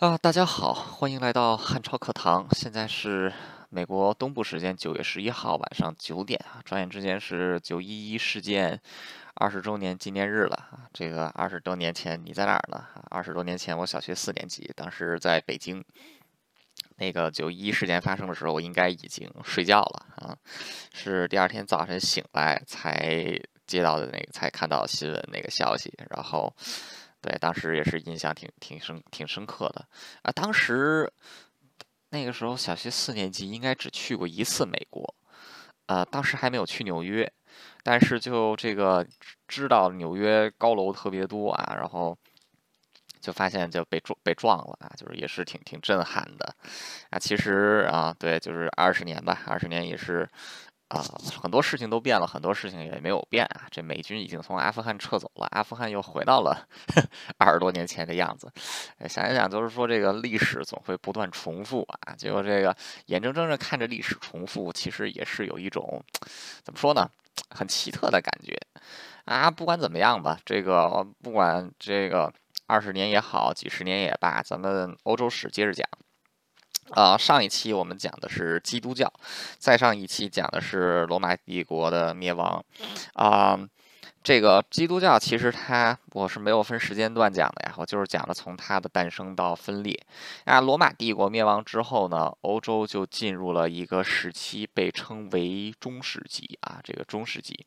啊，大家好，欢迎来到汉朝课堂。现在是美国东部时间九月十一号晚上九点啊，转眼之间是九一一事件二十周年纪念日了啊。这个二十多年前你在哪儿呢？二十多年前我小学四年级，当时在北京。那个九一一事件发生的时候，我应该已经睡觉了啊，是第二天早晨醒来才接到的那个，才看到新闻那个消息，然后。对，当时也是印象挺挺深挺深刻的啊。当时那个时候小学四年级，应该只去过一次美国，呃，当时还没有去纽约，但是就这个知道纽约高楼特别多啊，然后就发现就被撞被撞了啊，就是也是挺挺震撼的啊。其实啊，对，就是二十年吧，二十年也是。啊，很多事情都变了，很多事情也没有变啊。这美军已经从阿富汗撤走了，阿富汗又回到了 二十多年前的样子。想一想，就是说这个历史总会不断重复啊。结果这个眼睁睁的看着历史重复，其实也是有一种怎么说呢，很奇特的感觉啊。不管怎么样吧，这个不管这个二十年也好，几十年也罢，咱们欧洲史接着讲。啊，上一期我们讲的是基督教，再上一期讲的是罗马帝国的灭亡。啊，这个基督教其实它我是没有分时间段讲的呀，我就是讲的从它的诞生到分裂。啊，罗马帝国灭亡之后呢，欧洲就进入了一个时期，被称为中世纪啊，这个中世纪。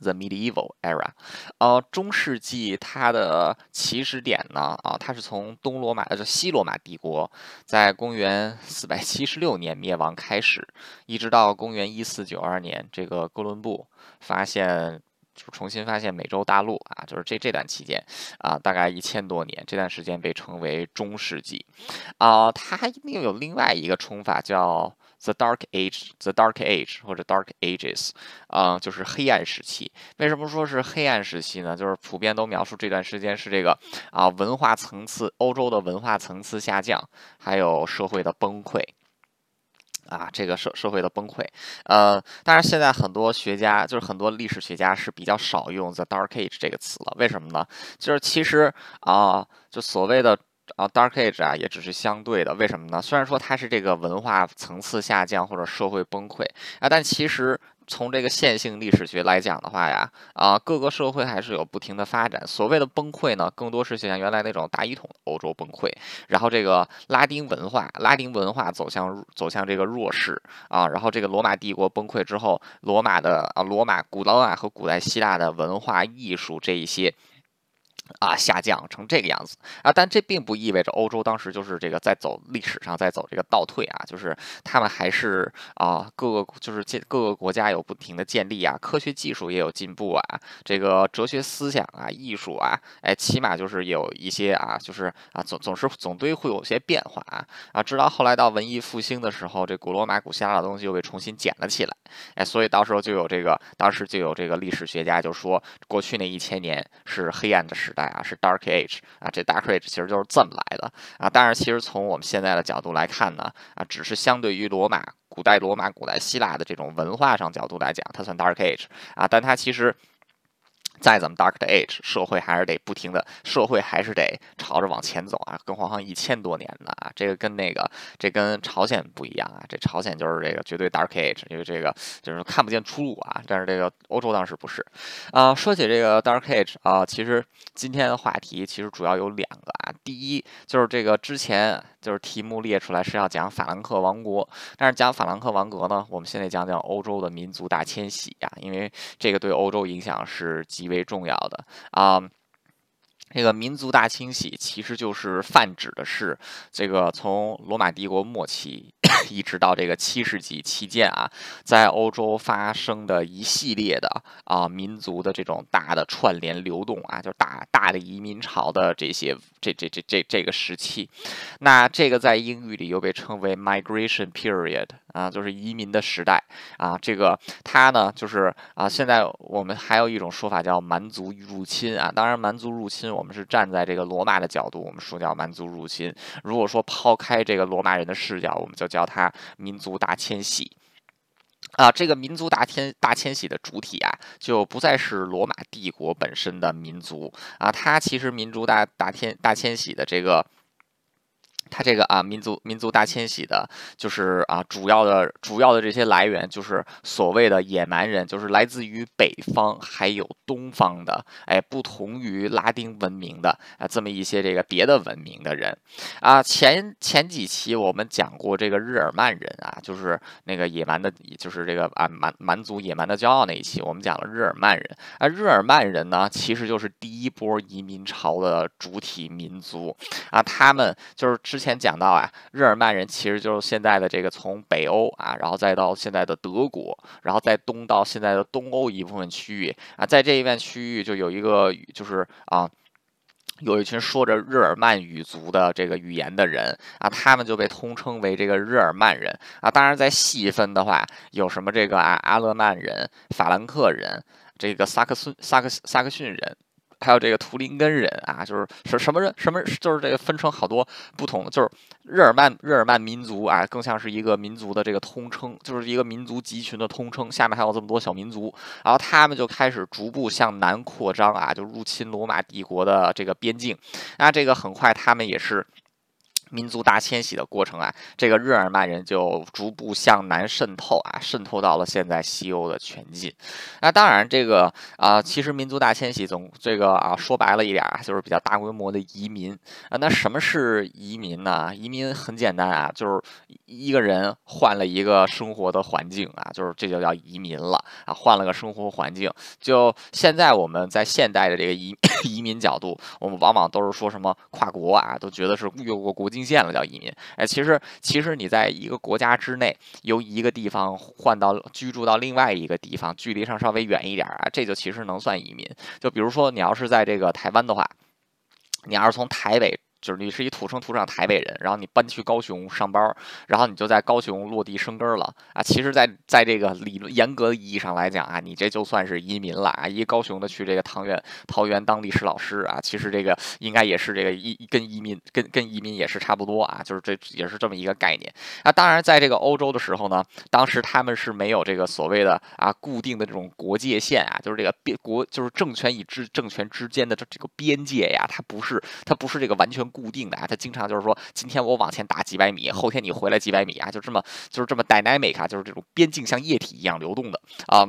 The medieval era，呃，中世纪它的起始点呢，啊，它是从东罗马呃，西罗马帝国在公元四百七十六年灭亡开始，一直到公元一四九二年，这个哥伦布发现，就重新发现美洲大陆啊，就是这这段期间啊，大概一千多年，这段时间被称为中世纪，啊，它又有另外一个称法叫。The Dark Age，The Dark Age 或者 Dark Ages，啊，就是黑暗时期。为什么说是黑暗时期呢？就是普遍都描述这段时间是这个啊，文化层次，欧洲的文化层次下降，还有社会的崩溃，啊，这个社社会的崩溃。呃，当然现在很多学家，就是很多历史学家是比较少用 The Dark Age 这个词了。为什么呢？就是其实啊，就所谓的。啊，Dark Age 啊，也只是相对的，为什么呢？虽然说它是这个文化层次下降或者社会崩溃啊，但其实从这个线性历史学来讲的话呀，啊，各个社会还是有不停的发展。所谓的崩溃呢，更多是像原来那种大一统欧洲崩溃，然后这个拉丁文化，拉丁文化走向走向这个弱势啊，然后这个罗马帝国崩溃之后，罗马的啊，罗马古罗马和古代希腊的文化艺术这一些。啊，下降成这个样子啊，但这并不意味着欧洲当时就是这个在走历史上在走这个倒退啊，就是他们还是啊，各个就是建各个国家有不停的建立啊，科学技术也有进步啊，这个哲学思想啊，艺术啊，哎，起码就是有一些啊，就是啊，总总是总堆会有些变化啊啊，直到后来到文艺复兴的时候，这古罗马古希腊的东西又被重新捡了起来，哎，所以到时候就有这个，当时就有这个历史学家就说，过去那一千年是黑暗的时代。啊，是 Dark Age 啊，这 Dark Age 其实就是这么来的啊。当然，其实从我们现在的角度来看呢，啊，只是相对于罗马、古代罗马、古代希腊的这种文化上角度来讲，它算 Dark Age 啊，但它其实。再怎么 dark 的 age，社会还是得不停的，社会还是得朝着往前走啊！更何况一千多年的啊，这个跟那个，这跟朝鲜不一样啊！这朝鲜就是这个绝对 dark age，因为这个就是看不见出路啊。但是这个欧洲当时不是啊。说起这个 dark age 啊，其实今天的话题其实主要有两个啊。第一就是这个之前。就是题目列出来是要讲法兰克王国，但是讲法兰克王国呢，我们现在讲讲欧洲的民族大迁徙呀，因为这个对欧洲影响是极为重要的啊。这个民族大清洗其实就是泛指的是这个从罗马帝国末期。一直到这个七世纪期间啊，在欧洲发生的一系列的啊民族的这种大的串联流动啊，就是大大的移民潮的这些这这这这这个时期，那这个在英语里又被称为 migration period 啊，就是移民的时代啊。这个它呢，就是啊，现在我们还有一种说法叫蛮族入侵啊。当然，蛮族入侵我们是站在这个罗马的角度，我们说叫蛮族入侵。如果说抛开这个罗马人的视角，我们就叫叫它民族大迁徙。啊，这个民族大迁大迁徙的主体啊，就不再是罗马帝国本身的民族。啊，它其实民族大大迁大迁徙的这个它这个啊，民族民族大迁徙的，就是啊，主要的主要的这些来源，就是所谓的野蛮人，就是来自于北方还有东方的，哎，不同于拉丁文明的啊，这么一些这个别的文明的人啊。前前几期我们讲过这个日耳曼人啊，就是那个野蛮的，就是这个啊蛮蛮族野蛮的骄傲那一期，我们讲了日耳曼人啊。日耳曼人呢，其实就是第一波移民潮的主体民族啊，他们就是之之前讲到啊，日耳曼人其实就是现在的这个从北欧啊，然后再到现在的德国，然后再东到现在的东欧一部分区域啊，在这一片区域就有一个就是啊，有一群说着日耳曼语族的这个语言的人啊，他们就被通称为这个日耳曼人啊。当然，在细分的话，有什么这个啊阿勒曼人、法兰克人、这个萨克逊萨克萨克逊人。还有这个图林根人啊，就是什什么人，什么就是这个分成好多不同的，就是日耳曼日耳曼民族啊，更像是一个民族的这个通称，就是一个民族集群的通称。下面还有这么多小民族，然后他们就开始逐步向南扩张啊，就入侵罗马帝国的这个边境。那这个很快，他们也是。民族大迁徙的过程啊，这个日耳曼人就逐步向南渗透啊，渗透到了现在西欧的全境。那当然，这个啊，其实民族大迁徙总这个啊，说白了一点啊，就是比较大规模的移民啊。那什么是移民呢？移民很简单啊，就是一个人换了一个生活的环境啊，就是这就叫移民了啊，换了个生活环境。就现在我们在现代的这个移 移民角度，我们往往都是说什么跨国啊，都觉得是越过国境。境线了叫移民，哎，其实其实你在一个国家之内，由一个地方换到居住到另外一个地方，距离上稍微远一点啊，这就其实能算移民。就比如说你要是在这个台湾的话，你要是从台北。就是你是一土生土长台北人，然后你搬去高雄上班，然后你就在高雄落地生根了啊。其实，在在这个理论严格意义上来讲啊，你这就算是移民了啊。一高雄的去这个桃园桃园当历史老师啊，其实这个应该也是这个移跟移民跟跟移民也是差不多啊，就是这也是这么一个概念。啊当然，在这个欧洲的时候呢，当时他们是没有这个所谓的啊固定的这种国界线啊，就是这个边国就是政权与之政权之间的这这个边界呀，它不是它不是这个完全。固定的啊，他经常就是说，今天我往前打几百米，后天你回来几百米啊，就这么就是这么 dynamic 啊，就是这种边境像液体一样流动的啊。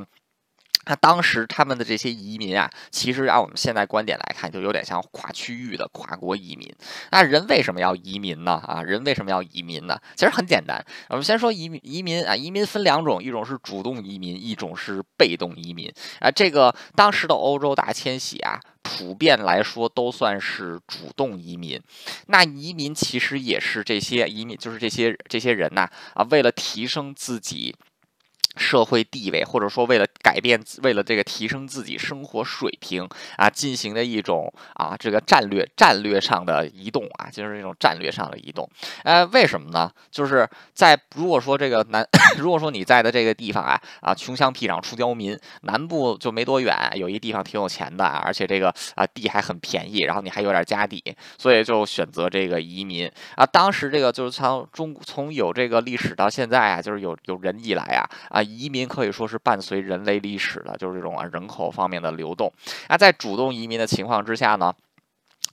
那当时他们的这些移民啊，其实按我们现在观点来看，就有点像跨区域的跨国移民。那人为什么要移民呢？啊，人为什么要移民呢？其实很简单，我们先说移民。移民啊，移民分两种，一种是主动移民，一种是被动移民啊。这个当时的欧洲大迁徙啊，普遍来说都算是主动移民。那移民其实也是这些移民，就是这些这些人呐啊，为了提升自己。社会地位，或者说为了改变，为了这个提升自己生活水平啊，进行的一种啊这个战略战略上的移动啊，就是这种战略上的移动。呃，为什么呢？就是在如果说这个南，如果说你在的这个地方啊啊穷乡僻壤出刁民，南部就没多远，有一地方挺有钱的，而且这个啊地还很便宜，然后你还有点家底，所以就选择这个移民啊。当时这个就是从中从有这个历史到现在啊，就是有有人以来啊啊。移民可以说是伴随人类历史的，就是这种啊人口方面的流动。那在主动移民的情况之下呢？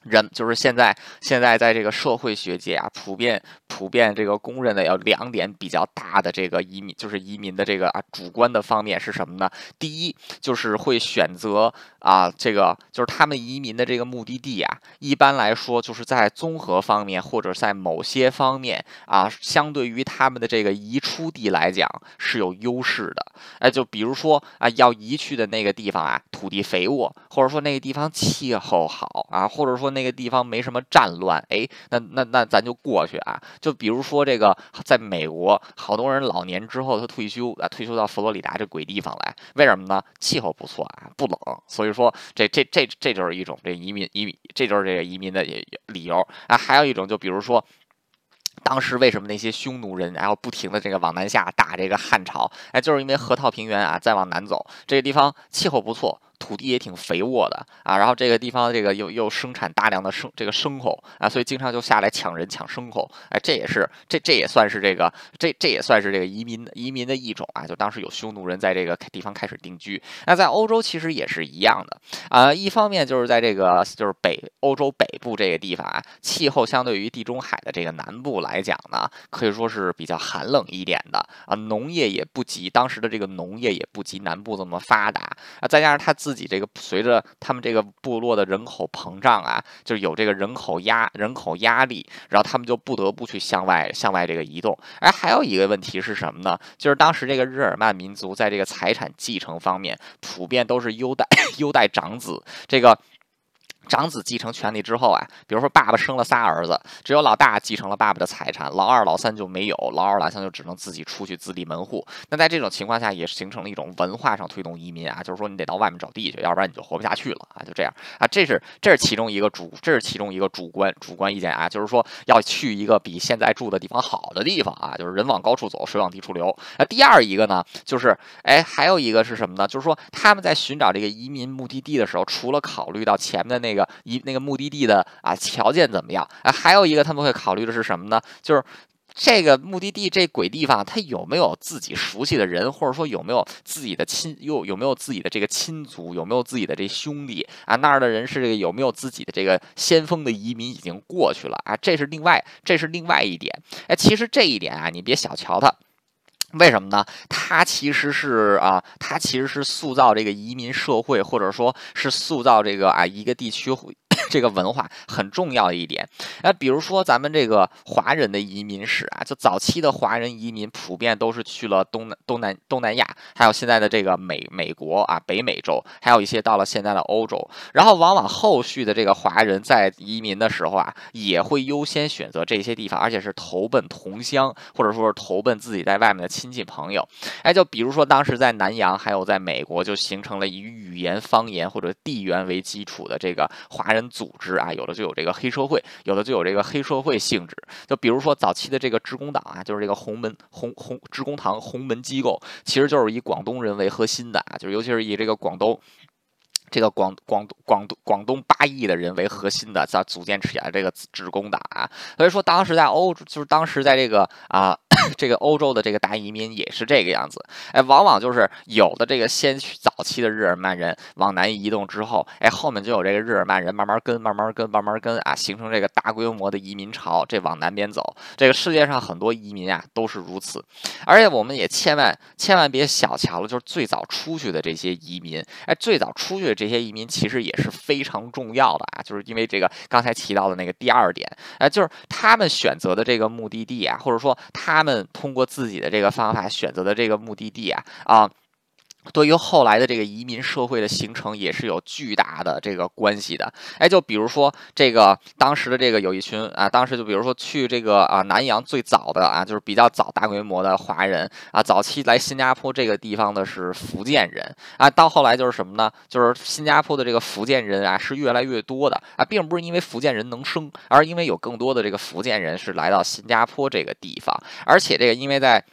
人就是现在，现在在这个社会学界啊，普遍普遍这个公认的有两点比较大的这个移民，就是移民的这个啊主观的方面是什么呢？第一就是会选择啊这个就是他们移民的这个目的地啊，一般来说就是在综合方面或者在某些方面啊，相对于他们的这个移出地来讲是有优势的。哎，就比如说啊，要移去的那个地方啊，土地肥沃，或者说那个地方气候好啊，或者说。那个地方没什么战乱，哎，那那那咱就过去啊。就比如说这个，在美国，好多人老年之后他退休啊，退休到佛罗里达这鬼地方来，为什么呢？气候不错啊，不冷。所以说这这这这就是一种这移民移民，这就是这个移民的理由啊。还有一种就比如说。当时为什么那些匈奴人然后不停的这个往南下打这个汉朝？哎，就是因为河套平原啊，再往南走，这个地方气候不错，土地也挺肥沃的啊，然后这个地方这个又又生产大量的牲这个牲口啊，所以经常就下来抢人抢牲口，哎，这也是这这也算是这个这这也算是这个移民移民的一种啊，就当时有匈奴人在这个地方开始定居，那在欧洲其实也是一样的啊，一方面就是在这个就是北欧洲北部这个地方啊，气候相对于地中海的这个南部来讲呢，可以说是比较寒冷一点的啊，农业也不及当时的这个农业也不及南部这么发达。啊，再加上它自己这个随着他们这个部落的人口膨胀啊，就是有这个人口压人口压力，然后他们就不得不去向外向外这个移动。而还有一个问题是什么呢？就是当时这个日耳曼民族在这个财产继承方面，普遍都是优待 优待长子这个。长子继承权利之后啊，比如说爸爸生了仨儿子，只有老大继承了爸爸的财产，老二、老三就没有，老二、老三就只能自己出去自立门户。那在这种情况下，也形成了一种文化上推动移民啊，就是说你得到外面找地去，要不然你就活不下去了啊，就这样啊，这是这是其中一个主，这是其中一个主观主观意见啊，就是说要去一个比现在住的地方好的地方啊，就是人往高处走，水往低处流。那第二一个呢，就是哎，还有一个是什么呢？就是说他们在寻找这个移民目的地的时候，除了考虑到前面的那移那个目的地的啊条件怎么样啊？还有一个他们会考虑的是什么呢？就是这个目的地这鬼地方，他有没有自己熟悉的人，或者说有没有自己的亲，又有没有自己的这个亲族，有没有自己的这兄弟啊？那儿的人是这个有没有自己的这个先锋的移民已经过去了啊？这是另外这是另外一点。哎，其实这一点啊，你别小瞧它。为什么呢？它其实是啊，它其实是塑造这个移民社会，或者说是塑造这个啊一个地区。这个文化很重要的一点，那比如说咱们这个华人的移民史啊，就早期的华人移民普遍都是去了东南东南东南亚，还有现在的这个美美国啊，北美洲，还有一些到了现在的欧洲。然后往往后续的这个华人在移民的时候啊，也会优先选择这些地方，而且是投奔同乡，或者说是投奔自己在外面的亲戚朋友。哎，就比如说当时在南洋，还有在美国，就形成了以语言方言或者地缘为基础的这个华人。组织啊，有的就有这个黑社会，有的就有这个黑社会性质。就比如说早期的这个职工党啊，就是这个红门红红职工堂红门机构，其实就是以广东人为核心的啊，就是尤其是以这个广东。这个广广广东广东八亿的人为核心的，在组建起来这个职工党啊，所以说当时在欧，就是当时在这个啊，这个欧洲的这个大移民也是这个样子，哎，往往就是有的这个先驱早期的日耳曼人往南移动之后，哎，后面就有这个日耳曼人慢慢跟，慢慢跟，慢慢跟啊，形成这个大规模的移民潮，这往南边走，这个世界上很多移民啊都是如此，而且我们也千万千万别小瞧了，就是最早出去的这些移民，哎，最早出去的。这些移民其实也是非常重要的啊，就是因为这个刚才提到的那个第二点，哎，就是他们选择的这个目的地啊，或者说他们通过自己的这个方法选择的这个目的地啊，啊。对于后来的这个移民社会的形成也是有巨大的这个关系的。哎，就比如说这个当时的这个有一群啊，当时就比如说去这个啊南洋最早的啊，就是比较早大规模的华人啊，早期来新加坡这个地方的是福建人啊，到后来就是什么呢？就是新加坡的这个福建人啊是越来越多的啊，并不是因为福建人能生，而因为有更多的这个福建人是来到新加坡这个地方，而且这个因为在。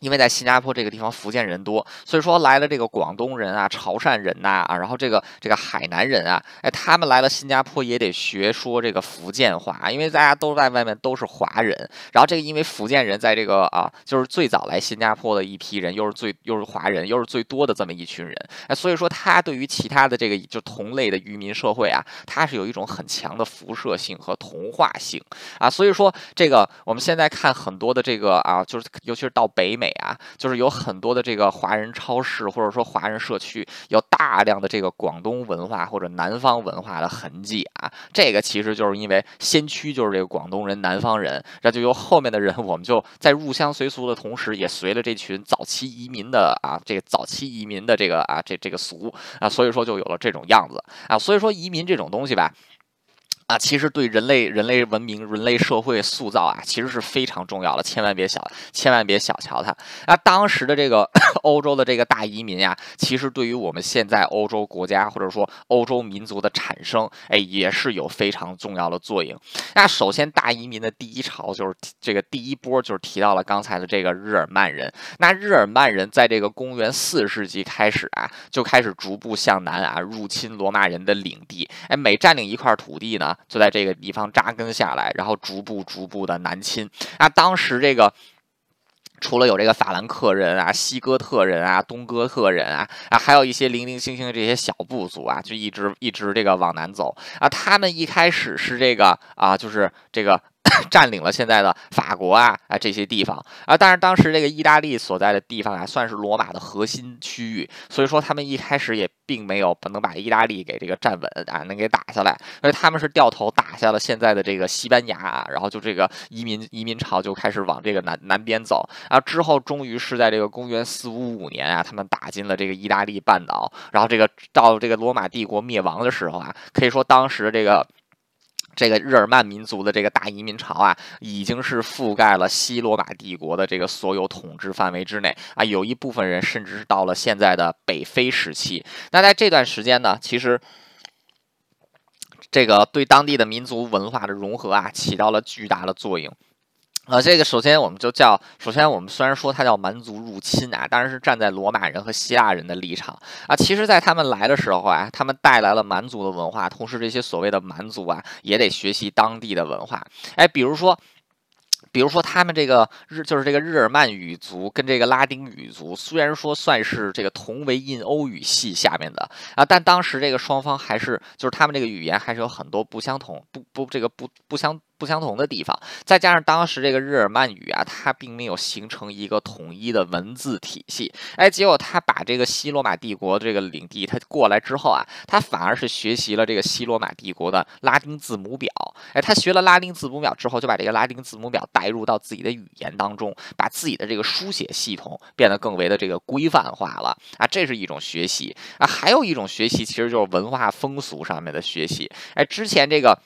因为在新加坡这个地方福建人多，所以说来了这个广东人啊、潮汕人呐啊，然后这个这个海南人啊，哎，他们来了新加坡也得学说这个福建话，因为大家都在外面都是华人。然后这个因为福建人在这个啊，就是最早来新加坡的一批人，又是最又是华人，又是最多的这么一群人，哎，所以说他对于其他的这个就同类的渔民社会啊，他是有一种很强的辐射性和同化性啊。所以说这个我们现在看很多的这个啊，就是尤其是到北美。啊，就是有很多的这个华人超市，或者说华人社区，有大量的这个广东文化或者南方文化的痕迹啊。这个其实就是因为先驱就是这个广东人、南方人，那就由后面的人，我们就在入乡随俗的同时，也随了这群早期移民的啊，这个早期移民的这个啊，这这个俗啊，所以说就有了这种样子啊。所以说移民这种东西吧。啊，其实对人类、人类文明、人类社会塑造啊，其实是非常重要的，千万别小，千万别小瞧它。那当时的这个 欧洲的这个大移民呀，其实对于我们现在欧洲国家或者说欧洲民族的产生，哎，也是有非常重要的作用。那首先，大移民的第一潮就是这个第一波，就是提到了刚才的这个日耳曼人。那日耳曼人在这个公元四世纪开始啊，就开始逐步向南啊，入侵罗马人的领地。哎，每占领一块土地呢。就在这个地方扎根下来，然后逐步逐步的南侵。啊当时这个除了有这个法兰克人啊、西哥特人啊、东哥特人啊啊，还有一些零零星星的这些小部族啊，就一直一直这个往南走啊。他们一开始是这个啊，就是这个。占领了现在的法国啊啊这些地方。啊，但是当时这个意大利所在的地方啊，算是罗马的核心区域，所以说他们一开始也并没有能把意大利给这个站稳啊，能给打下来，所以他们是掉头打下了现在的这个西班牙啊，然后就这个移民移民潮就开始往这个南南边走。啊，之后终于是在这个公元四五五年啊，他们打进了这个意大利半岛，然后这个到这个罗马帝国灭亡的时候啊，可以说当时这个。这个日耳曼民族的这个大移民潮啊，已经是覆盖了西罗马帝国的这个所有统治范围之内啊，有一部分人甚至是到了现在的北非时期。那在这段时间呢，其实这个对当地的民族文化的融合啊，起到了巨大的作用。呃，这个首先我们就叫，首先我们虽然说它叫蛮族入侵啊，当然是站在罗马人和希腊人的立场啊。其实，在他们来的时候啊，他们带来了蛮族的文化，同时这些所谓的蛮族啊，也得学习当地的文化。哎，比如说。比如说，他们这个日就是这个日耳曼语族跟这个拉丁语族，虽然说算是这个同为印欧语系下面的啊，但当时这个双方还是就是他们这个语言还是有很多不相同、不不这个不不相不相同的地方。再加上当时这个日耳曼语啊，它并没有形成一个统一的文字体系。哎，结果他把这个西罗马帝国这个领地他过来之后啊，他反而是学习了这个西罗马帝国的拉丁字母表。哎，他学了拉丁字母表之后，就把这个拉丁字母表带入到自己的语言当中，把自己的这个书写系统变得更为的这个规范化了啊，这是一种学习啊，还有一种学习其实就是文化风俗上面的学习。哎，之前这个。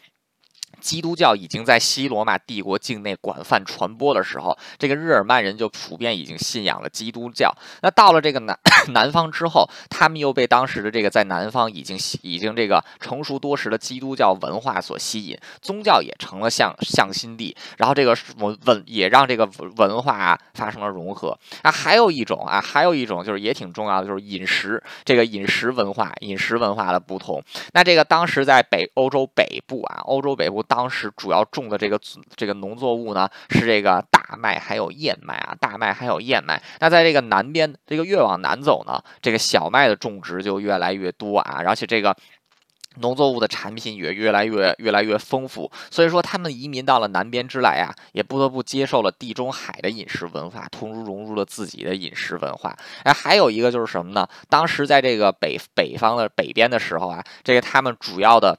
基督教已经在西罗马帝国境内广泛传播的时候，这个日耳曼人就普遍已经信仰了基督教。那到了这个南 南方之后，他们又被当时的这个在南方已经已经这个成熟多时的基督教文化所吸引，宗教也成了向向心地。然后这个文文也让这个文化发生了融合。啊，还有一种啊，还有一种就是也挺重要的，就是饮食这个饮食文化，饮食文化的不同。那这个当时在北欧洲北部啊，欧洲北部。当时主要种的这个这个农作物呢，是这个大麦还有燕麦啊，大麦还有燕麦。那在这个南边，这个越往南走呢，这个小麦的种植就越来越多啊，而且这个农作物的产品也越来越越来越丰富。所以说，他们移民到了南边之来啊，也不得不接受了地中海的饮食文化，同时融入了自己的饮食文化。哎，还有一个就是什么呢？当时在这个北北方的北边的时候啊，这个他们主要的。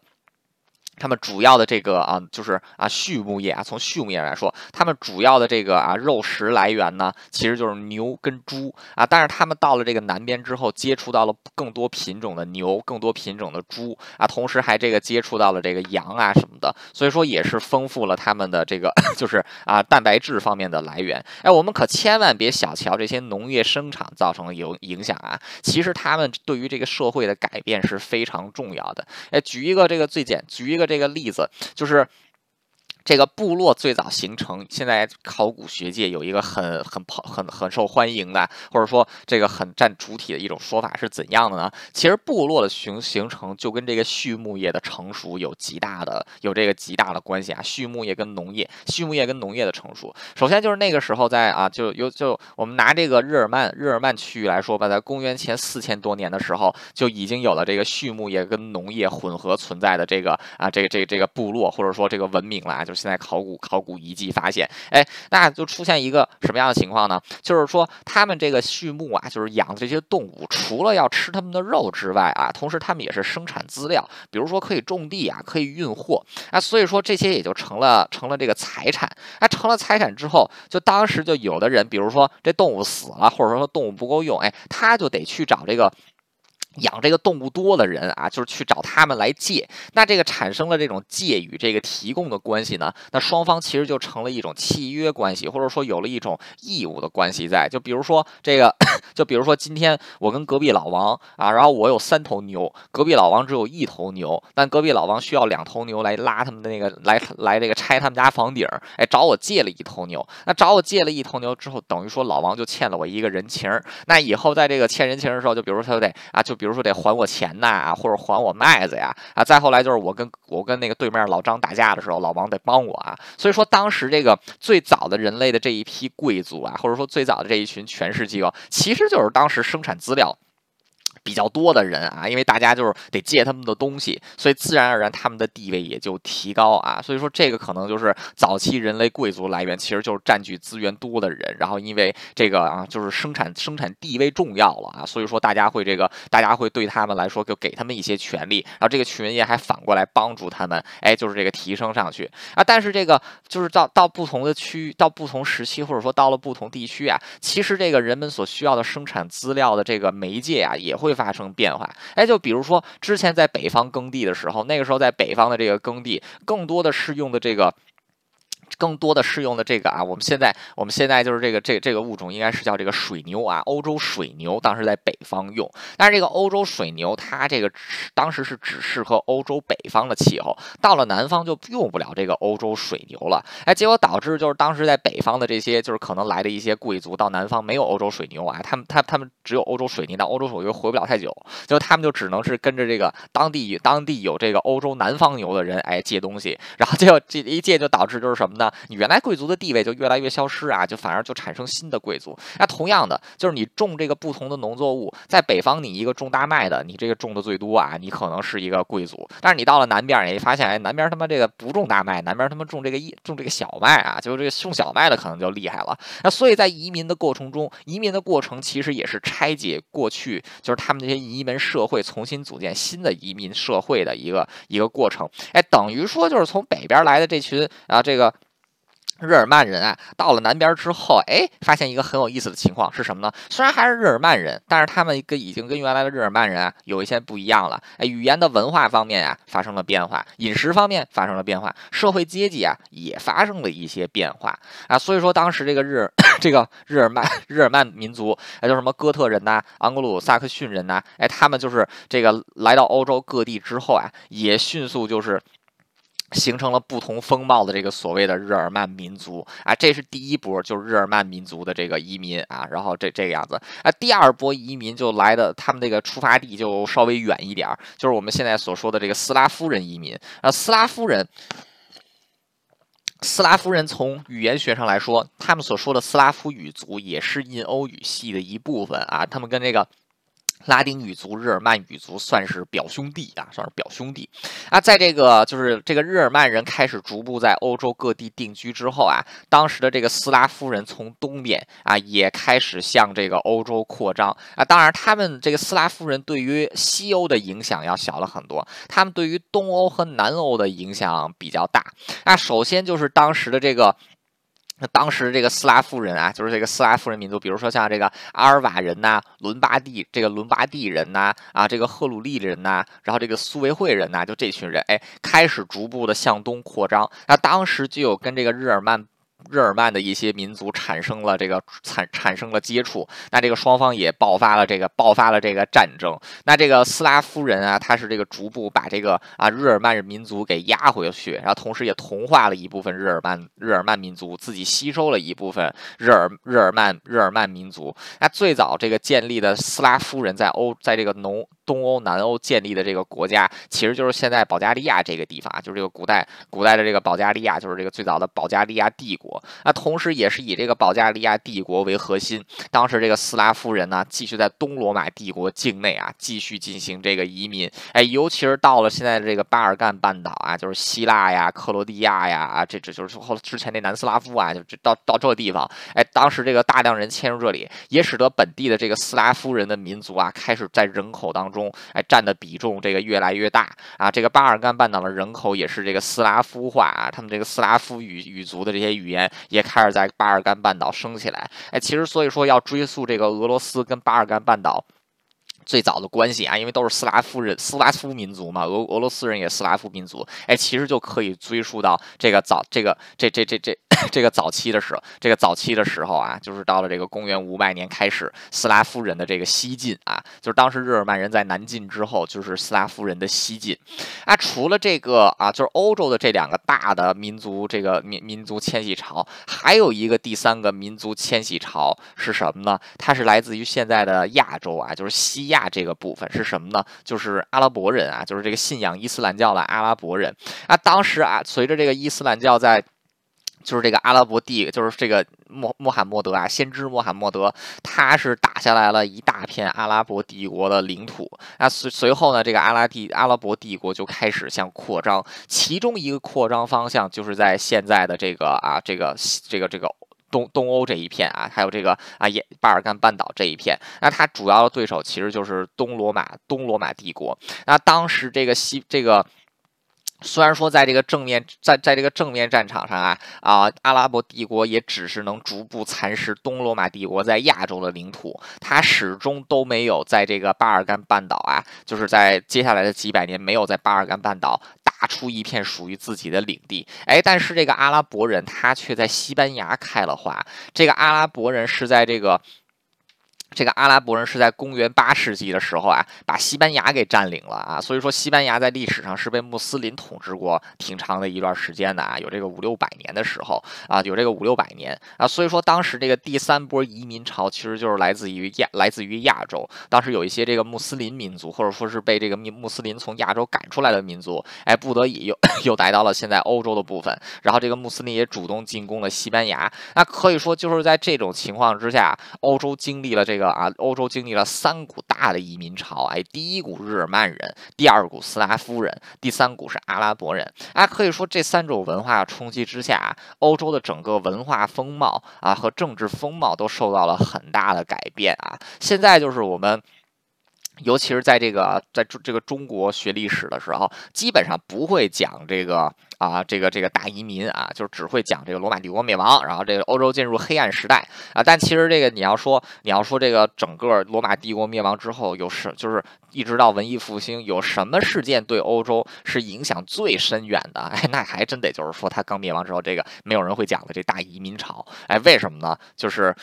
他们主要的这个啊，就是啊，畜牧业啊，从畜牧业来说，他们主要的这个啊，肉食来源呢，其实就是牛跟猪啊。但是他们到了这个南边之后，接触到了更多品种的牛，更多品种的猪啊，同时还这个接触到了这个羊啊什么的，所以说也是丰富了他们的这个 就是啊，蛋白质方面的来源。哎，我们可千万别小瞧这些农业生产造成的影影响啊，其实他们对于这个社会的改变是非常重要的。哎，举一个这个最简，举一个。这个例子就是。这个部落最早形成，现在考古学界有一个很很跑很很受欢迎的，或者说这个很占主体的一种说法是怎样的呢？其实部落的形形成就跟这个畜牧业的成熟有极大的有这个极大的关系啊。畜牧业跟农业，畜牧业跟农业的成熟，首先就是那个时候在啊，就有就我们拿这个日耳曼日耳曼区域来说吧，在公元前四千多年的时候就已经有了这个畜牧业跟农业混合存在的这个啊这个这个这个部落或者说这个文明了啊就。现在考古考古遗迹发现，哎，那就出现一个什么样的情况呢？就是说，他们这个畜牧啊，就是养的这些动物，除了要吃他们的肉之外啊，同时他们也是生产资料，比如说可以种地啊，可以运货啊，所以说这些也就成了成了这个财产。啊，成了财产之后，就当时就有的人，比如说这动物死了，或者说动物不够用，哎，他就得去找这个。养这个动物多的人啊，就是去找他们来借，那这个产生了这种借与这个提供的关系呢，那双方其实就成了一种契约关系，或者说有了一种义务的关系在。就比如说这个，就比如说今天我跟隔壁老王啊，然后我有三头牛，隔壁老王只有一头牛，但隔壁老王需要两头牛来拉他们的那个来来这个拆他们家房顶，哎，找我借了一头牛，那找我借了一头牛之后，等于说老王就欠了我一个人情，那以后在这个欠人情的时候，就比如说他得啊，就比比如说得还我钱呐，或者还我麦子呀，啊，再后来就是我跟我跟那个对面老张打架的时候，老王得帮我啊。所以说当时这个最早的人类的这一批贵族啊，或者说最早的这一群权势机构，其实就是当时生产资料。比较多的人啊，因为大家就是得借他们的东西，所以自然而然他们的地位也就提高啊。所以说这个可能就是早期人类贵族来源，其实就是占据资源多的人。然后因为这个啊，就是生产生产地位重要了啊，所以说大家会这个大家会对他们来说就给他们一些权利，然后这个群也还反过来帮助他们，哎，就是这个提升上去啊。但是这个就是到到不同的区域，到不同时期，或者说到了不同地区啊，其实这个人们所需要的生产资料的这个媒介啊，也会。发生变化，哎，就比如说之前在北方耕地的时候，那个时候在北方的这个耕地，更多的是用的这个。更多的适用的这个啊，我们现在我们现在就是这个这这个物种应该是叫这个水牛啊，欧洲水牛，当时在北方用。但是这个欧洲水牛它这个当时是只适合欧洲北方的气候，到了南方就用不了这个欧洲水牛了。哎，结果导致就是当时在北方的这些就是可能来的一些贵族到南方没有欧洲水牛啊，他们他他们只有欧洲水牛，但欧洲水牛活不了太久，就他们就只能是跟着这个当地当地有这个欧洲南方牛的人哎借东西，然后结果这一借就导致就是什么呢？你原来贵族的地位就越来越消失啊，就反而就产生新的贵族。那同样的，就是你种这个不同的农作物，在北方你一个种大麦的，你这个种的最多啊，你可能是一个贵族。但是你到了南边，你发现哎，南边他妈这个不种大麦，南边他妈种这个一种这个小麦啊，就是这个种小麦的可能就厉害了。那所以在移民的过程中，移民的过程其实也是拆解过去就是他们这些移民社会，重新组建新的移民社会的一个一个过程。哎，等于说就是从北边来的这群啊，这个。日耳曼人啊，到了南边之后，哎，发现一个很有意思的情况是什么呢？虽然还是日耳曼人，但是他们跟已经跟原来的日耳曼人啊有一些不一样了。哎，语言的文化方面啊发生了变化，饮食方面发生了变化，社会阶级啊也发生了一些变化啊。所以说，当时这个日 这个日耳曼日耳曼民族，哎，叫什么哥特人呐、盎格鲁撒克逊人呐，哎，他们就是这个来到欧洲各地之后啊，也迅速就是。形成了不同风貌的这个所谓的日耳曼民族啊，这是第一波，就是日耳曼民族的这个移民啊，然后这这个样子啊，第二波移民就来的，他们那个出发地就稍微远一点儿，就是我们现在所说的这个斯拉夫人移民啊，斯拉夫人，斯拉夫人从语言学上来说，他们所说的斯拉夫语族也是印欧语系的一部分啊，他们跟这个。拉丁语族、日耳曼语族算是表兄弟啊，算是表兄弟啊。在这个就是这个日耳曼人开始逐步在欧洲各地定居之后啊，当时的这个斯拉夫人从东边啊也开始向这个欧洲扩张啊。当然，他们这个斯拉夫人对于西欧的影响要小了很多，他们对于东欧和南欧的影响比较大。那首先就是当时的这个。那当时这个斯拉夫人啊，就是这个斯拉夫人民族，比如说像这个阿尔瓦人呐、伦巴第这个伦巴第人呐、啊这个赫鲁利人呐，然后这个苏维会人呐，就这群人，哎，开始逐步的向东扩张。那当时就有跟这个日耳曼。日耳曼的一些民族产生了这个产产生了接触，那这个双方也爆发了这个爆发了这个战争。那这个斯拉夫人啊，他是这个逐步把这个啊日耳曼民族给压回去，然后同时也同化了一部分日耳曼日耳曼民族，自己吸收了一部分日耳日耳曼日耳曼民族。那最早这个建立的斯拉夫人在欧在这个农。东欧、南欧建立的这个国家，其实就是现在保加利亚这个地方啊，就是这个古代古代的这个保加利亚，就是这个最早的保加利亚帝国。那同时也是以这个保加利亚帝国为核心，当时这个斯拉夫人呢，继续在东罗马帝国境内啊，继续进行这个移民。哎，尤其是到了现在的这个巴尔干半岛啊，就是希腊呀、克罗地亚呀啊，这这就是后之前那南斯拉夫啊，就这到到这个地方，哎，当时这个大量人迁入这里，也使得本地的这个斯拉夫人的民族啊，开始在人口当中。中哎占的比重这个越来越大啊，这个巴尔干半岛的人口也是这个斯拉夫化啊，他们这个斯拉夫语语族的这些语言也开始在巴尔干半岛升起来。哎，其实所以说要追溯这个俄罗斯跟巴尔干半岛。最早的关系啊，因为都是斯拉夫人、斯拉夫民族嘛，俄俄罗斯人也斯拉夫民族，哎，其实就可以追溯到这个早这个这这这这 这个早期的时候，这个早期的时候啊，就是到了这个公元五百年开始，斯拉夫人的这个西进啊，就是当时日耳曼人在南进之后，就是斯拉夫人的西进啊。除了这个啊，就是欧洲的这两个大的民族这个民民族迁徙潮，还有一个第三个民族迁徙潮是什么呢？它是来自于现在的亚洲啊，就是西亚。这个部分是什么呢？就是阿拉伯人啊，就是这个信仰伊斯兰教的阿拉伯人啊。当时啊，随着这个伊斯兰教在，就是这个阿拉伯帝，就是这个穆穆罕默德啊，先知穆罕默德，他是打下来了一大片阿拉伯帝国的领土。那随随后呢，这个阿拉帝阿拉伯帝国就开始向扩张，其中一个扩张方向就是在现在的这个啊，这个这个这个。东东欧这一片啊，还有这个啊，也巴尔干半岛这一片，那它主要的对手其实就是东罗马东罗马帝国。那当时这个西这个，虽然说在这个正面在在这个正面战场上啊啊，阿拉伯帝国也只是能逐步蚕食东罗马帝国在亚洲的领土，它始终都没有在这个巴尔干半岛啊，就是在接下来的几百年没有在巴尔干半岛。打出一片属于自己的领地，哎，但是这个阿拉伯人他却在西班牙开了花。这个阿拉伯人是在这个。这个阿拉伯人是在公元八世纪的时候啊，把西班牙给占领了啊，所以说西班牙在历史上是被穆斯林统治过挺长的一段时间的啊，有这个五六百年的时候啊，有这个五六百年。啊，所以说当时这个第三波移民潮其实就是来自于亚，来自于亚洲，当时有一些这个穆斯林民族，或者说是被这个穆穆斯林从亚洲赶出来的民族，哎，不得已又 又来到了现在欧洲的部分，然后这个穆斯林也主动进攻了西班牙，那可以说就是在这种情况之下，欧洲经历了这这个。啊，欧洲经历了三股大的移民潮，哎，第一股日耳曼人，第二股斯拉夫人，第三股是阿拉伯人，啊，可以说这三种文化冲击之下，欧洲的整个文化风貌啊和政治风貌都受到了很大的改变啊。现在就是我们。尤其是在这个在这个中国学历史的时候，基本上不会讲这个啊，这个这个大移民啊，就是只会讲这个罗马帝国灭亡，然后这个欧洲进入黑暗时代啊。但其实这个你要说你要说这个整个罗马帝国灭亡之后有什，就是一直到文艺复兴有什么事件对欧洲是影响最深远的？哎，那还真得就是说他刚灭亡之后，这个没有人会讲的这大移民潮。哎，为什么呢？就是。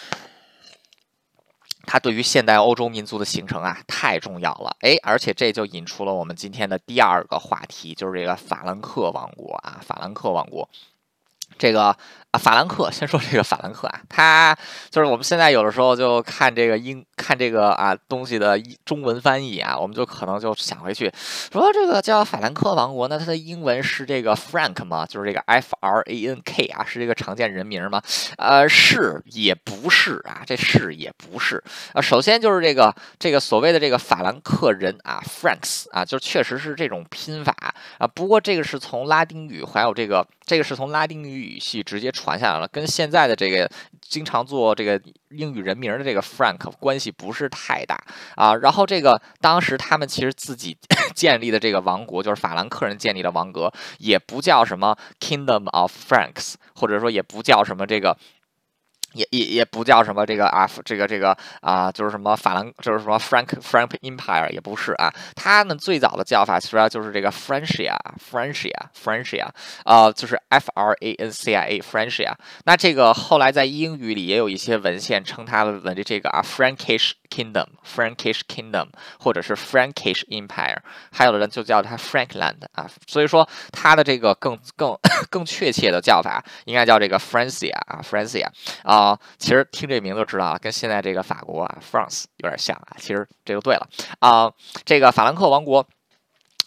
它对于现代欧洲民族的形成啊，太重要了，哎，而且这就引出了我们今天的第二个话题，就是这个法兰克王国啊，法兰克王国，这个。啊，法兰克，先说这个法兰克啊，他就是我们现在有的时候就看这个英看这个啊东西的中文翻译啊，我们就可能就想回去说这个叫法兰克王国，那它的英文是这个 Frank 吗？就是这个 F R A N K 啊，是这个常见人名吗？呃，是也不是啊，这是也不是啊。首先就是这个这个所谓的这个法兰克人啊，Franks 啊，就确实是这种拼法啊。不过这个是从拉丁语还有这个这个是从拉丁语语系直接。传下来了，跟现在的这个经常做这个英语人名的这个 Frank 关系不是太大啊。然后这个当时他们其实自己 建立的这个王国，就是法兰克人建立的王国，也不叫什么 Kingdom of Franks，或者说也不叫什么这个。也也也不叫什么这个啊，这个这个啊，就是什么法兰，就是什么 Frank Frank Empire 也不是啊，他们最早的叫法其实际上就是这个 Francia，Francia，Francia，呃，就是 F R A N C I A，Francia。那这个后来在英语里也有一些文献称它的的这个啊 Frankish。Kingdom, Frankish Kingdom，或者是 Frankish Empire，还有的人就叫它 Frankland 啊，所以说它的这个更更更确切的叫法应该叫这个 Francia 啊，Francia 啊，啊其实听这名字就知道了，跟现在这个法国啊 France 有点像啊，其实这就对了啊，这个法兰克王国。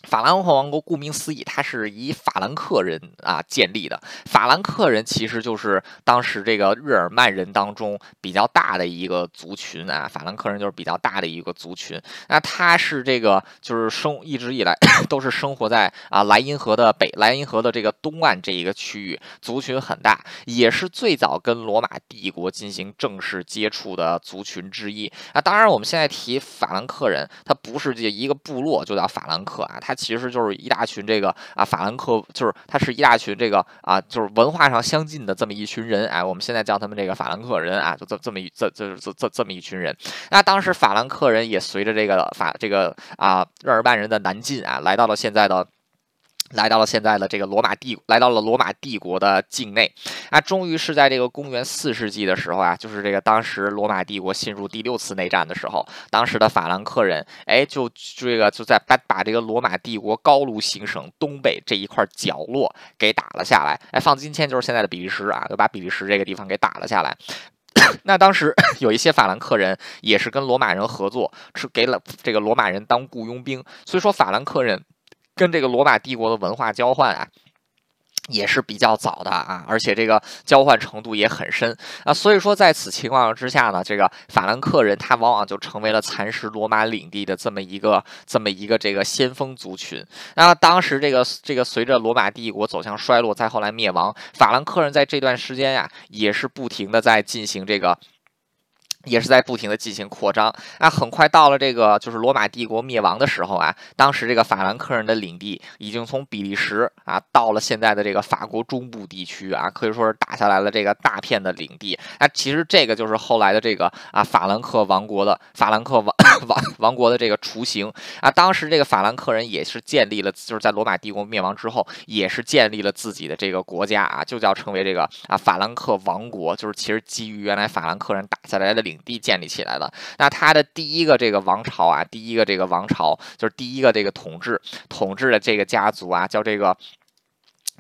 法兰克王国顾名思义，它是以法兰克人啊建立的。法兰克人其实就是当时这个日耳曼人当中比较大的一个族群啊。法兰克人就是比较大的一个族群。那他是这个就是生一直以来 都是生活在啊莱茵河的北莱茵河的这个东岸这一个区域，族群很大，也是最早跟罗马帝国进行正式接触的族群之一啊。当然，我们现在提法兰克人，他不是这一个部落就叫法兰克啊，他。其实就是一大群这个啊法兰克，就是他是一大群这个啊就是文化上相近的这么一群人，哎，我们现在叫他们这个法兰克人啊，就这这么一这这这这这么一群人。那当时法兰克人也随着这个法这个啊日耳曼人的南进啊，来到了现在的。来到了现在的这个罗马帝，来到了罗马帝国的境内，啊，终于是在这个公元四世纪的时候啊，就是这个当时罗马帝国陷入第六次内战的时候，当时的法兰克人，哎，就这个就在把把这个罗马帝国高卢行省东北这一块角落给打了下来，哎，放今天就是现在的比利时啊，就把比利时这个地方给打了下来。那当时 有一些法兰克人也是跟罗马人合作，是给了这个罗马人当雇佣兵，所以说法兰克人。跟这个罗马帝国的文化交换啊，也是比较早的啊，而且这个交换程度也很深啊，所以说在此情况之下呢，这个法兰克人他往往就成为了蚕食罗马领地的这么一个这么一个这个先锋族群。那当时这个这个随着罗马帝国走向衰落，再后来灭亡，法兰克人在这段时间呀，也是不停的在进行这个。也是在不停的进行扩张啊，很快到了这个就是罗马帝国灭亡的时候啊，当时这个法兰克人的领地已经从比利时啊到了现在的这个法国中部地区啊，可以说是打下来了这个大片的领地。那其实这个就是后来的这个啊法兰克王国的法兰克王 王王国的这个雏形啊。当时这个法兰克人也是建立了，就是在罗马帝国灭亡之后，也是建立了自己的这个国家啊，就叫成为这个啊法兰克王国，就是其实基于原来法兰克人打下来的领。地建立起来了，那他的第一个这个王朝啊，第一个这个王朝就是第一个这个统治统治的这个家族啊，叫这个。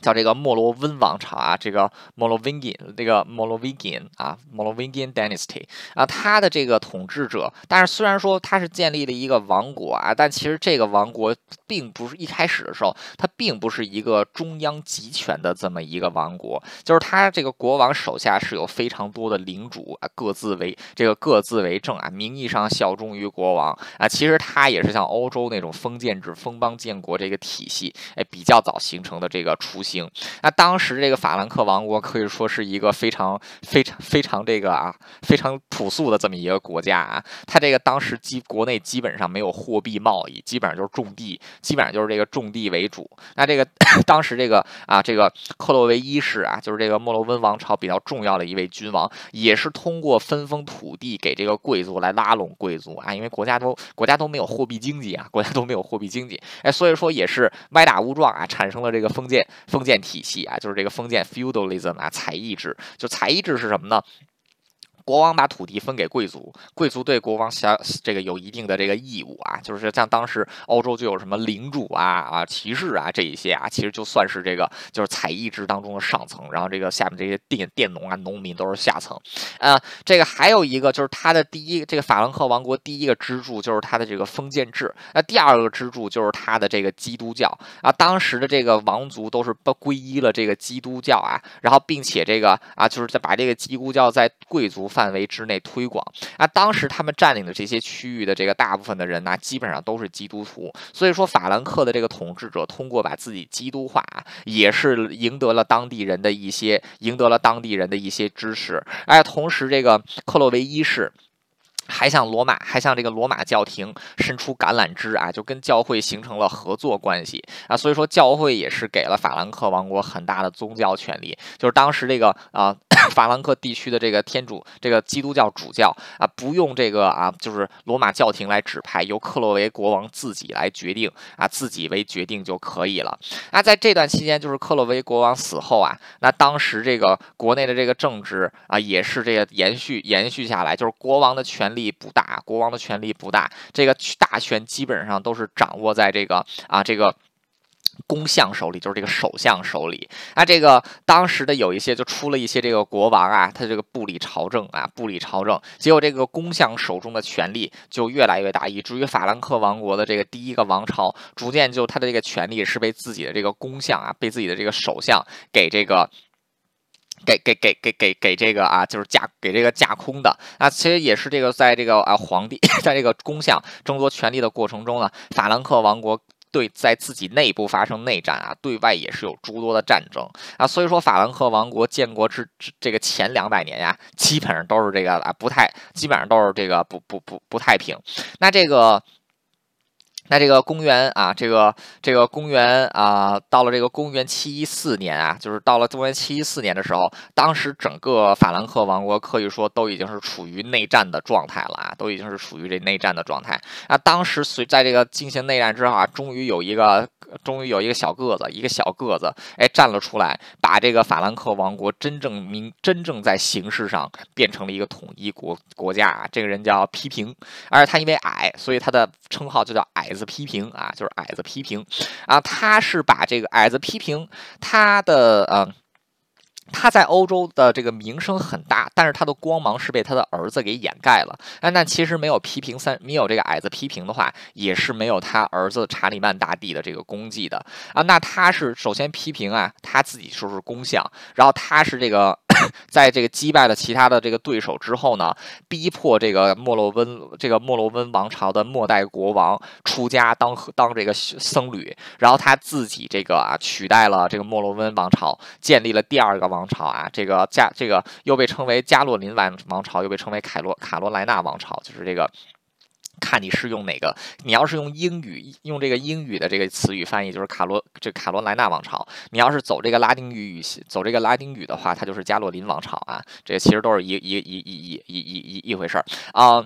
叫这个莫罗温王朝啊，这个 Merovingian，这个 Merovingian 啊，Merovingian dynasty 啊，他的这个统治者，但是虽然说他是建立了一个王国啊，但其实这个王国并不是一开始的时候，他并不是一个中央集权的这么一个王国，就是他这个国王手下是有非常多的领主啊，各自为这个各自为政啊，名义上效忠于国王啊，其实他也是像欧洲那种封建制、封邦建国这个体系，哎，比较早形成的这个雏。形，那当时这个法兰克王国可以说是一个非常非常非常这个啊非常朴素的这么一个国家啊。他这个当时基国内基本上没有货币贸易，基本上就是种地，基本上就是这个种地为主。那这个当时这个啊这个克洛维一世啊，就是这个莫洛温王朝比较重要的一位君王，也是通过分封土地给这个贵族来拉拢贵族啊，因为国家都国家都没有货币经济啊，国家都没有货币经济，哎，所以说也是歪打误撞啊，产生了这个封建。封建体系啊，就是这个封建 feudalism 啊，采邑制。就采邑制是什么呢？国王把土地分给贵族，贵族对国王相这个有一定的这个义务啊，就是像当时欧洲就有什么领主啊啊骑士啊这一些啊，其实就算是这个就是采邑制当中的上层，然后这个下面这些佃佃农啊农民都是下层。啊，这个还有一个就是他的第一这个法兰克王国第一个支柱就是他的这个封建制，那第二个支柱就是他的这个基督教啊，当时的这个王族都是不皈依了这个基督教啊，然后并且这个啊就是在把这个基督教在贵族。范围之内推广啊，当时他们占领的这些区域的这个大部分的人呢，基本上都是基督徒，所以说法兰克的这个统治者通过把自己基督化，也是赢得了当地人的一些，赢得了当地人的一些支持。哎，同时这个克洛维一世。还向罗马，还向这个罗马教廷伸出橄榄枝啊，就跟教会形成了合作关系啊，所以说教会也是给了法兰克王国很大的宗教权利，就是当时这个啊法兰克地区的这个天主这个基督教主教啊，不用这个啊就是罗马教廷来指派，由克洛维国王自己来决定啊，自己为决定就可以了。那在这段期间，就是克洛维国王死后啊，那当时这个国内的这个政治啊，也是这个延续延续下来，就是国王的权。力不大，国王的权力不大，这个大权基本上都是掌握在这个啊这个公相手里，就是这个首相手里。啊，这个当时的有一些就出了一些这个国王啊，他这个不理朝政啊，不理朝政，结果这个公相手中的权力就越来越大，以至于法兰克王国的这个第一个王朝，逐渐就他的这个权力是被自己的这个公相啊，被自己的这个首相给这个。给给给给给给这个啊，就是架给这个架空的啊，其实也是这个在这个啊皇帝 在这个公相争夺权力的过程中呢，法兰克王国对在自己内部发生内战啊，对外也是有诸多的战争啊，所以说法兰克王国建国之这个前两百年呀，基本上都是这个啊不太，基本上都是这个不不不不太平，那这个。那这个公元啊，这个这个公元啊，到了这个公元七一四年啊，就是到了公元七一四年的时候，当时整个法兰克王国可以说都已经是处于内战的状态了啊，都已经是处于这内战的状态。那，当时随在这个进行内战之后啊，终于有一个，终于有一个小个子，一个小个子，哎，站了出来，把这个法兰克王国真正明真正在形式上变成了一个统一国国家啊。这个人叫批评，而且他因为矮，所以他的称号就叫矮。子批评啊，就是矮子批评啊，他是把这个矮子批评他的啊，他在欧洲的这个名声很大，但是他的光芒是被他的儿子给掩盖了。啊，那其实没有批评三，没有这个矮子批评的话，也是没有他儿子查理曼大帝的这个功绩的啊。那他是首先批评啊，他自己说是公相，然后他是这个。在这个击败了其他的这个对手之后呢，逼迫这个莫洛温这个莫洛温王朝的末代国王出家当当这个僧侣，然后他自己这个啊取代了这个莫洛温王朝，建立了第二个王王朝啊，这个加这个又被称为加洛林王王朝，又被称为凯罗卡罗莱纳王朝，就是这个。看你是用哪个，你要是用英语用这个英语的这个词语翻译，就是卡罗这卡罗莱纳王朝；你要是走这个拉丁语语系，走这个拉丁语的话，它就是加洛林王朝啊。这其实都是一一一一一一一一一回事儿啊。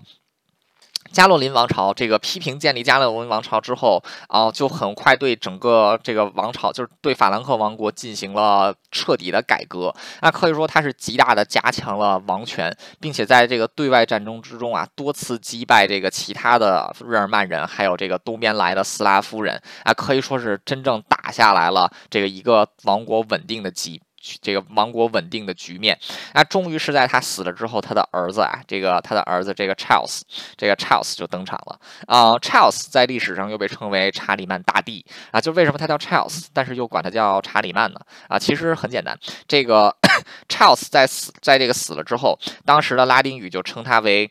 加洛林王朝这个批评建立加洛林王朝之后啊，就很快对整个这个王朝，就是对法兰克王国进行了彻底的改革。那可以说，他是极大的加强了王权，并且在这个对外战争之中啊，多次击败这个其他的日耳曼人，还有这个东边来的斯拉夫人啊，可以说是真正打下来了这个一个王国稳定的基。这个王国稳定的局面，那终于是在他死了之后，他的儿子啊，这个他的儿子这个 Charles，这个 Charles 就登场了啊。Charles 在历史上又被称为查理曼大帝啊，就为什么他叫 Charles，但是又管他叫查理曼呢？啊，其实很简单，这个 Charles 在死在这个死了之后，当时的拉丁语就称他为。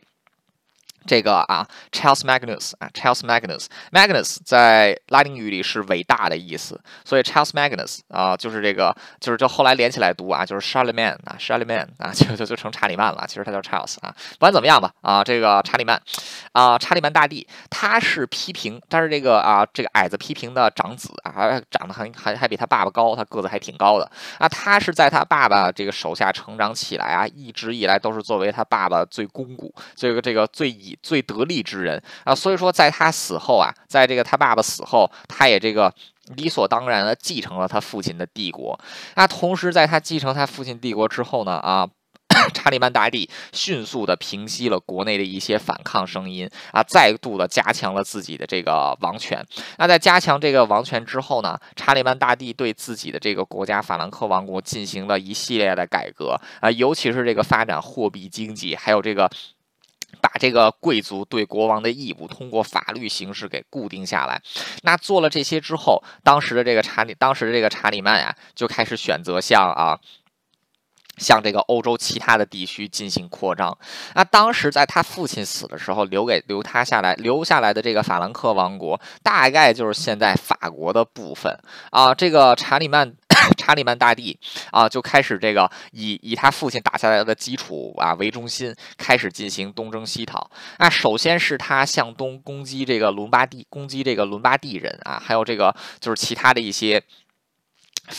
这个啊，Charles Magnus 啊，Charles Magnus，Magnus 在拉丁语里是伟大的意思，所以 Charles Magnus 啊，就是这个，就是就后来连起来读啊，就是 Charlemagne 啊，Charlemagne 啊，就就就成查理曼了。其实他叫 Charles 啊，不管怎么样吧，啊，这个查理曼啊，查理曼大帝，他是批评，但是这个啊，这个矮子批评的长子啊，长得还还还比他爸爸高，他个子还挺高的啊，他是在他爸爸这个手下成长起来啊，一直以来都是作为他爸爸最肱骨，这个这个最以。最得力之人啊，所以说在他死后啊，在这个他爸爸死后，他也这个理所当然的继承了他父亲的帝国。那同时，在他继承他父亲帝国之后呢，啊，查理曼大帝迅速的平息了国内的一些反抗声音啊，再度的加强了自己的这个王权。那在加强这个王权之后呢，查理曼大帝对自己的这个国家法兰克王国进行了一系列的改革啊，尤其是这个发展货币经济，还有这个。把这个贵族对国王的义务通过法律形式给固定下来。那做了这些之后，当时的这个查理，当时的这个查理曼呀，就开始选择向啊，向这个欧洲其他的地区进行扩张。那当时在他父亲死的时候，留给留他下来留下来的这个法兰克王国，大概就是现在法国的部分啊。这个查理曼。查理曼大帝啊，就开始这个以以他父亲打下来的基础啊为中心，开始进行东征西讨。那首先是他向东攻击这个伦巴第，攻击这个伦巴第人啊，还有这个就是其他的一些。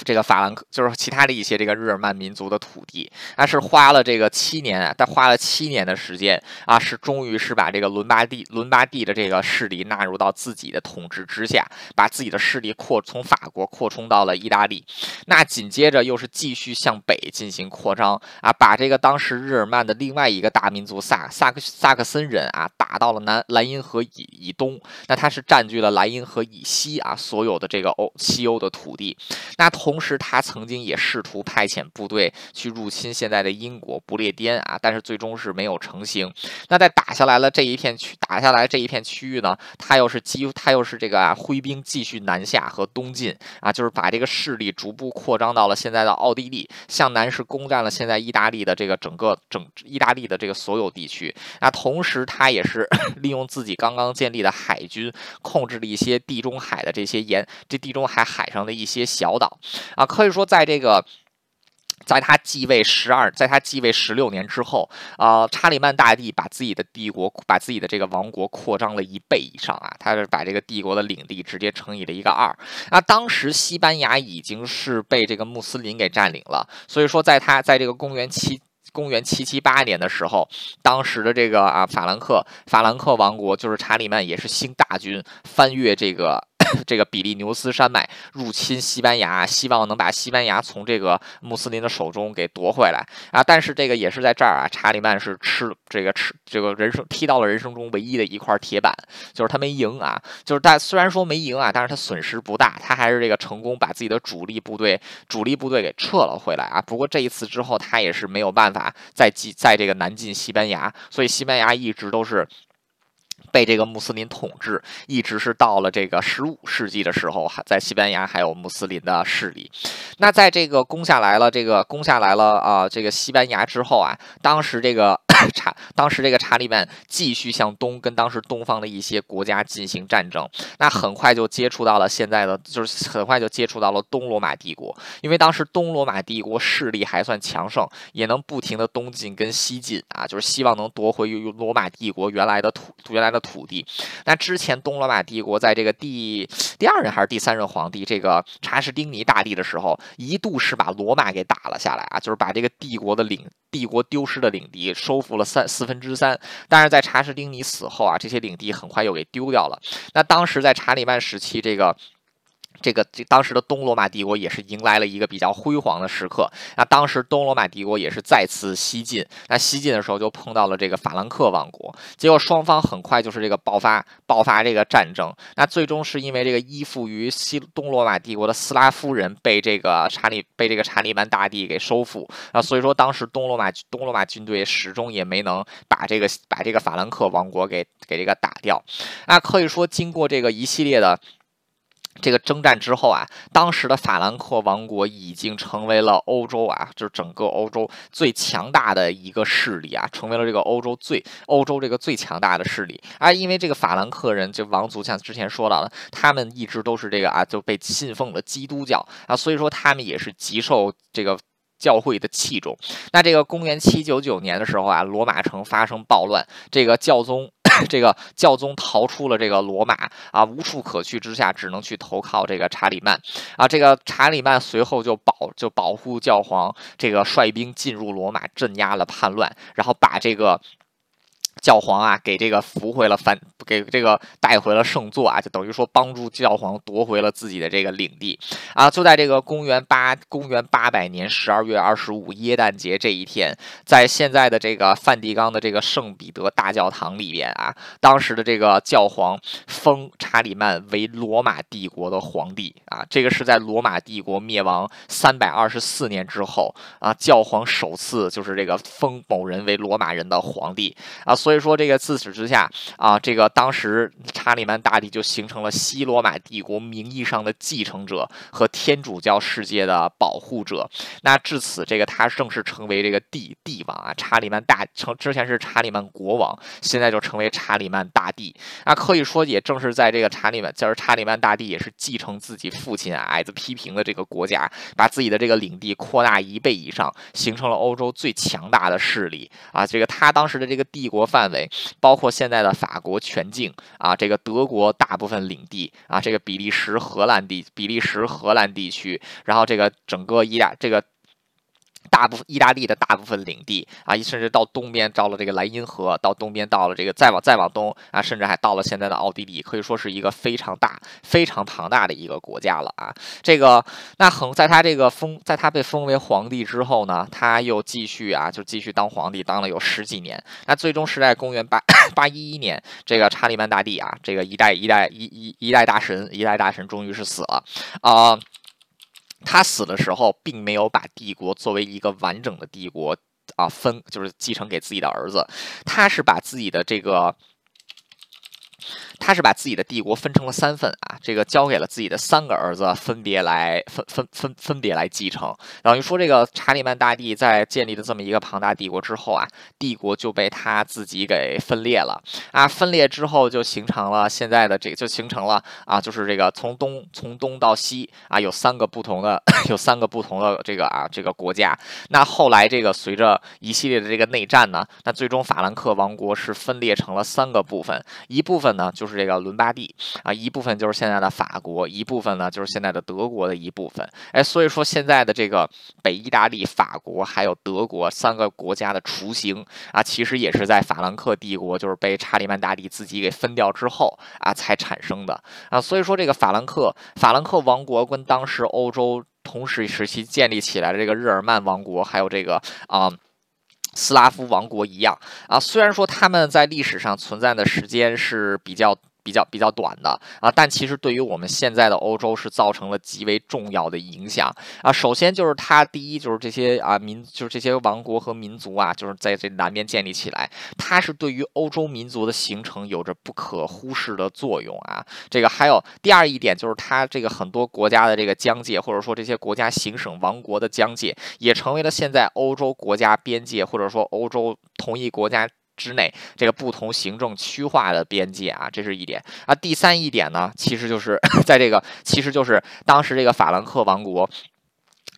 这个法兰克就是其他的一些这个日耳曼民族的土地，那是花了这个七年啊，他花了七年的时间啊，是终于是把这个伦巴第伦巴第的这个势力纳入到自己的统治之下，把自己的势力扩从法国扩充到了意大利。那紧接着又是继续向北进行扩张啊，把这个当时日耳曼的另外一个大民族萨萨克萨克森人啊打到了南莱茵河以以东，那他是占据了莱茵河以西啊所有的这个欧西欧的土地，那。同时，他曾经也试图派遣部队去入侵现在的英国不列颠啊，但是最终是没有成型。那在打下来了这一片区，打下来这一片区域呢，他又是基，他又是这个啊，挥兵继续南下和东进啊，就是把这个势力逐步扩张到了现在的奥地利，向南是攻占了现在意大利的这个整个整意大利的这个所有地区。那同时，他也是 利用自己刚刚建立的海军，控制了一些地中海的这些沿这地中海海上的一些小岛。啊，可以说，在这个。在他继位十二，在他继位十六年之后，啊，查理曼大帝把自己的帝国，把自己的这个王国扩张了一倍以上啊，他是把这个帝国的领地直接乘以了一个二。那当时西班牙已经是被这个穆斯林给占领了，所以说在他在这个公元七公元七七八年的时候，当时的这个啊法兰克法兰克王国就是查理曼也是兴大军翻越这个。这个比利牛斯山脉入侵西班牙，希望能把西班牙从这个穆斯林的手中给夺回来啊！但是这个也是在这儿啊，查理曼是吃这个吃这个人生踢到了人生中唯一的一块铁板，就是他没赢啊！就是但虽然说没赢啊，但是他损失不大，他还是这个成功把自己的主力部队主力部队给撤了回来啊！不过这一次之后，他也是没有办法再进在这个南进西班牙，所以西班牙一直都是。被这个穆斯林统治，一直是到了这个十五世纪的时候，还在西班牙还有穆斯林的势力。那在这个攻下来了，这个攻下来了啊，这个西班牙之后啊，当时这个。查当时这个查理曼继续向东跟当时东方的一些国家进行战争，那很快就接触到了现在的，就是很快就接触到了东罗马帝国，因为当时东罗马帝国势力还算强盛，也能不停的东进跟西进啊，就是希望能夺回罗马帝国原来的土原来的土地。那之前东罗马帝国在这个第第二任还是第三任皇帝这个查士丁尼大帝的时候，一度是把罗马给打了下来啊，就是把这个帝国的领帝国丢失的领地收复三四分之三，但是在查士丁尼死后啊，这些领地很快又给丢掉了。那当时在查理曼时期，这个。这个这当时的东罗马帝国也是迎来了一个比较辉煌的时刻。那当时东罗马帝国也是再次西进，那西进的时候就碰到了这个法兰克王国，结果双方很快就是这个爆发爆发这个战争。那最终是因为这个依附于西东罗马帝国的斯拉夫人被这个查理被这个查理曼大帝给收复啊，所以说当时东罗马东罗马军队始终也没能把这个把这个法兰克王国给给这个打掉。那可以说经过这个一系列的。这个征战之后啊，当时的法兰克王国已经成为了欧洲啊，就是整个欧洲最强大的一个势力啊，成为了这个欧洲最欧洲这个最强大的势力。而因为这个法兰克人，就王族，像之前说到的，他们一直都是这个啊，就被信奉了基督教啊，所以说他们也是极受这个教会的器重。那这个公元七九九年的时候啊，罗马城发生暴乱，这个教宗。这个教宗逃出了这个罗马啊，无处可去之下，只能去投靠这个查理曼啊。这个查理曼随后就保就保护教皇，这个率兵进入罗马，镇压了叛乱，然后把这个。教皇啊，给这个扶回了反，给这个带回了圣座啊，就等于说帮助教皇夺回了自己的这个领地啊。就在这个公元八公元八百年十二月二十五耶诞节这一天，在现在的这个梵蒂冈的这个圣彼得大教堂里边啊，当时的这个教皇封查理曼为罗马帝国的皇帝啊。这个是在罗马帝国灭亡三百二十四年之后啊，教皇首次就是这个封某人为罗马人的皇帝啊。所所以说，这个自此之下啊，这个当时查理曼大帝就形成了西罗马帝国名义上的继承者和天主教世界的保护者。那至此，这个他正式成为这个帝帝王啊，查理曼大成之前是查理曼国王，现在就成为查理曼大帝。那可以说，也正是在这个查理曼，就是查理曼大帝也是继承自己父亲矮子批评的这个国家，把自己的这个领地扩大一倍以上，形成了欧洲最强大的势力啊。这个他当时的这个帝国范。围包括现在的法国全境啊，这个德国大部分领地啊，这个比利时、荷兰地、比利时、荷兰地区，然后这个整个意大这个。大部分意大利的大部分领地啊，甚至到东边到了这个莱茵河，到东边到了这个再往再往东啊，甚至还到了现在的奥地利，可以说是一个非常大、非常庞大的一个国家了啊。这个那很在他这个封，在他被封为皇帝之后呢，他又继续啊，就继续当皇帝，当了有十几年。那最终是在公元八八一一年，这个查理曼大帝啊，这个一代一代一一一代大神，一代大神终于是死了啊。他死的时候，并没有把帝国作为一个完整的帝国啊分，就是继承给自己的儿子，他是把自己的这个。他是把自己的帝国分成了三份啊，这个交给了自己的三个儿子，分别来分分分分别来继承。等于说，这个查理曼大帝在建立了这么一个庞大帝国之后啊，帝国就被他自己给分裂了啊，分裂之后就形成了现在的这个，就形成了啊，就是这个从东从东到西啊，有三个不同的 有三个不同的这个啊这个国家。那后来这个随着一系列的这个内战呢，那最终法兰克王国是分裂成了三个部分，一部分呢就是是这个伦巴第啊，一部分就是现在的法国，一部分呢就是现在的德国的一部分。哎，所以说现在的这个北意大利、法国还有德国三个国家的雏形啊，其实也是在法兰克帝国就是被查理曼大帝自己给分掉之后啊才产生的啊。所以说这个法兰克法兰克王国跟当时欧洲。同时时期建立起来的这个日耳曼王国，还有这个啊斯拉夫王国一样啊，虽然说他们在历史上存在的时间是比较。比较比较短的啊，但其实对于我们现在的欧洲是造成了极为重要的影响啊。首先就是它第一就是这些啊民就是这些王国和民族啊，就是在这南边建立起来，它是对于欧洲民族的形成有着不可忽视的作用啊。这个还有第二一点就是它这个很多国家的这个疆界，或者说这些国家行省王国的疆界，也成为了现在欧洲国家边界或者说欧洲同一国家。之内这个不同行政区划的边界啊，这是一点啊。第三一点呢，其实就是 在这个，其实就是当时这个法兰克王国。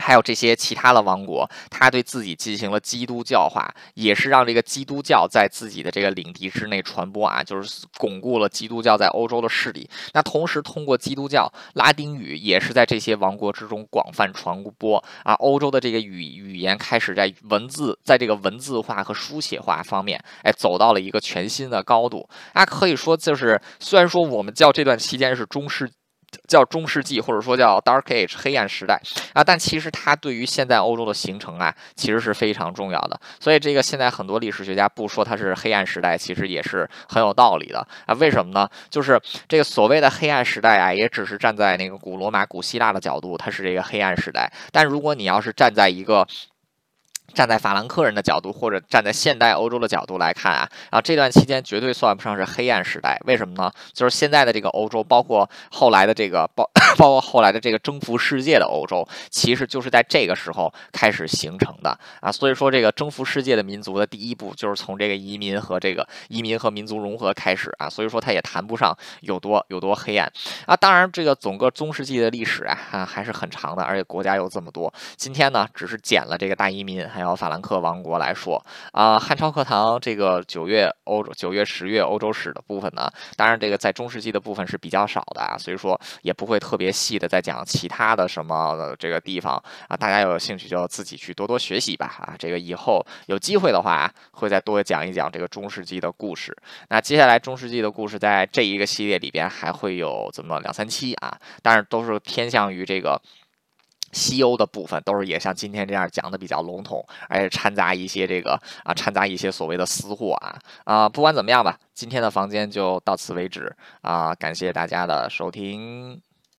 还有这些其他的王国，他对自己进行了基督教化，也是让这个基督教在自己的这个领地之内传播啊，就是巩固了基督教在欧洲的势力。那同时，通过基督教，拉丁语也是在这些王国之中广泛传播啊。欧洲的这个语语言开始在文字，在这个文字化和书写化方面，哎，走到了一个全新的高度啊。可以说，就是虽然说我们叫这段期间是中世。叫中世纪，或者说叫 Dark Age 黑暗时代啊，但其实它对于现在欧洲的形成啊，其实是非常重要的。所以这个现在很多历史学家不说它是黑暗时代，其实也是很有道理的啊。为什么呢？就是这个所谓的黑暗时代啊，也只是站在那个古罗马、古希腊的角度，它是这个黑暗时代。但如果你要是站在一个站在法兰克人的角度，或者站在现代欧洲的角度来看啊，啊这段期间绝对算不上是黑暗时代。为什么呢？就是现在的这个欧洲，包括后来的这个包，包括后来的这个征服世界的欧洲，其实就是在这个时候开始形成的啊。所以说，这个征服世界的民族的第一步，就是从这个移民和这个移民和民族融合开始啊。所以说，它也谈不上有多有多黑暗啊。当然，这个整个中世纪的历史啊，还是很长的，而且国家有这么多。今天呢，只是捡了这个大移民。有法兰克王国来说啊，汉朝课堂这个九月欧洲九月十月欧洲史的部分呢，当然这个在中世纪的部分是比较少的啊，所以说也不会特别细的再讲其他的什么这个地方啊，大家有兴趣就自己去多多学习吧啊，这个以后有机会的话会再多讲一讲这个中世纪的故事。那接下来中世纪的故事在这一个系列里边还会有这么两三期啊，但是都是偏向于这个。西欧的部分都是也像今天这样讲的比较笼统，而且掺杂一些这个啊，掺杂一些所谓的私货啊啊，不管怎么样吧，今天的房间就到此为止啊，感谢大家的收听。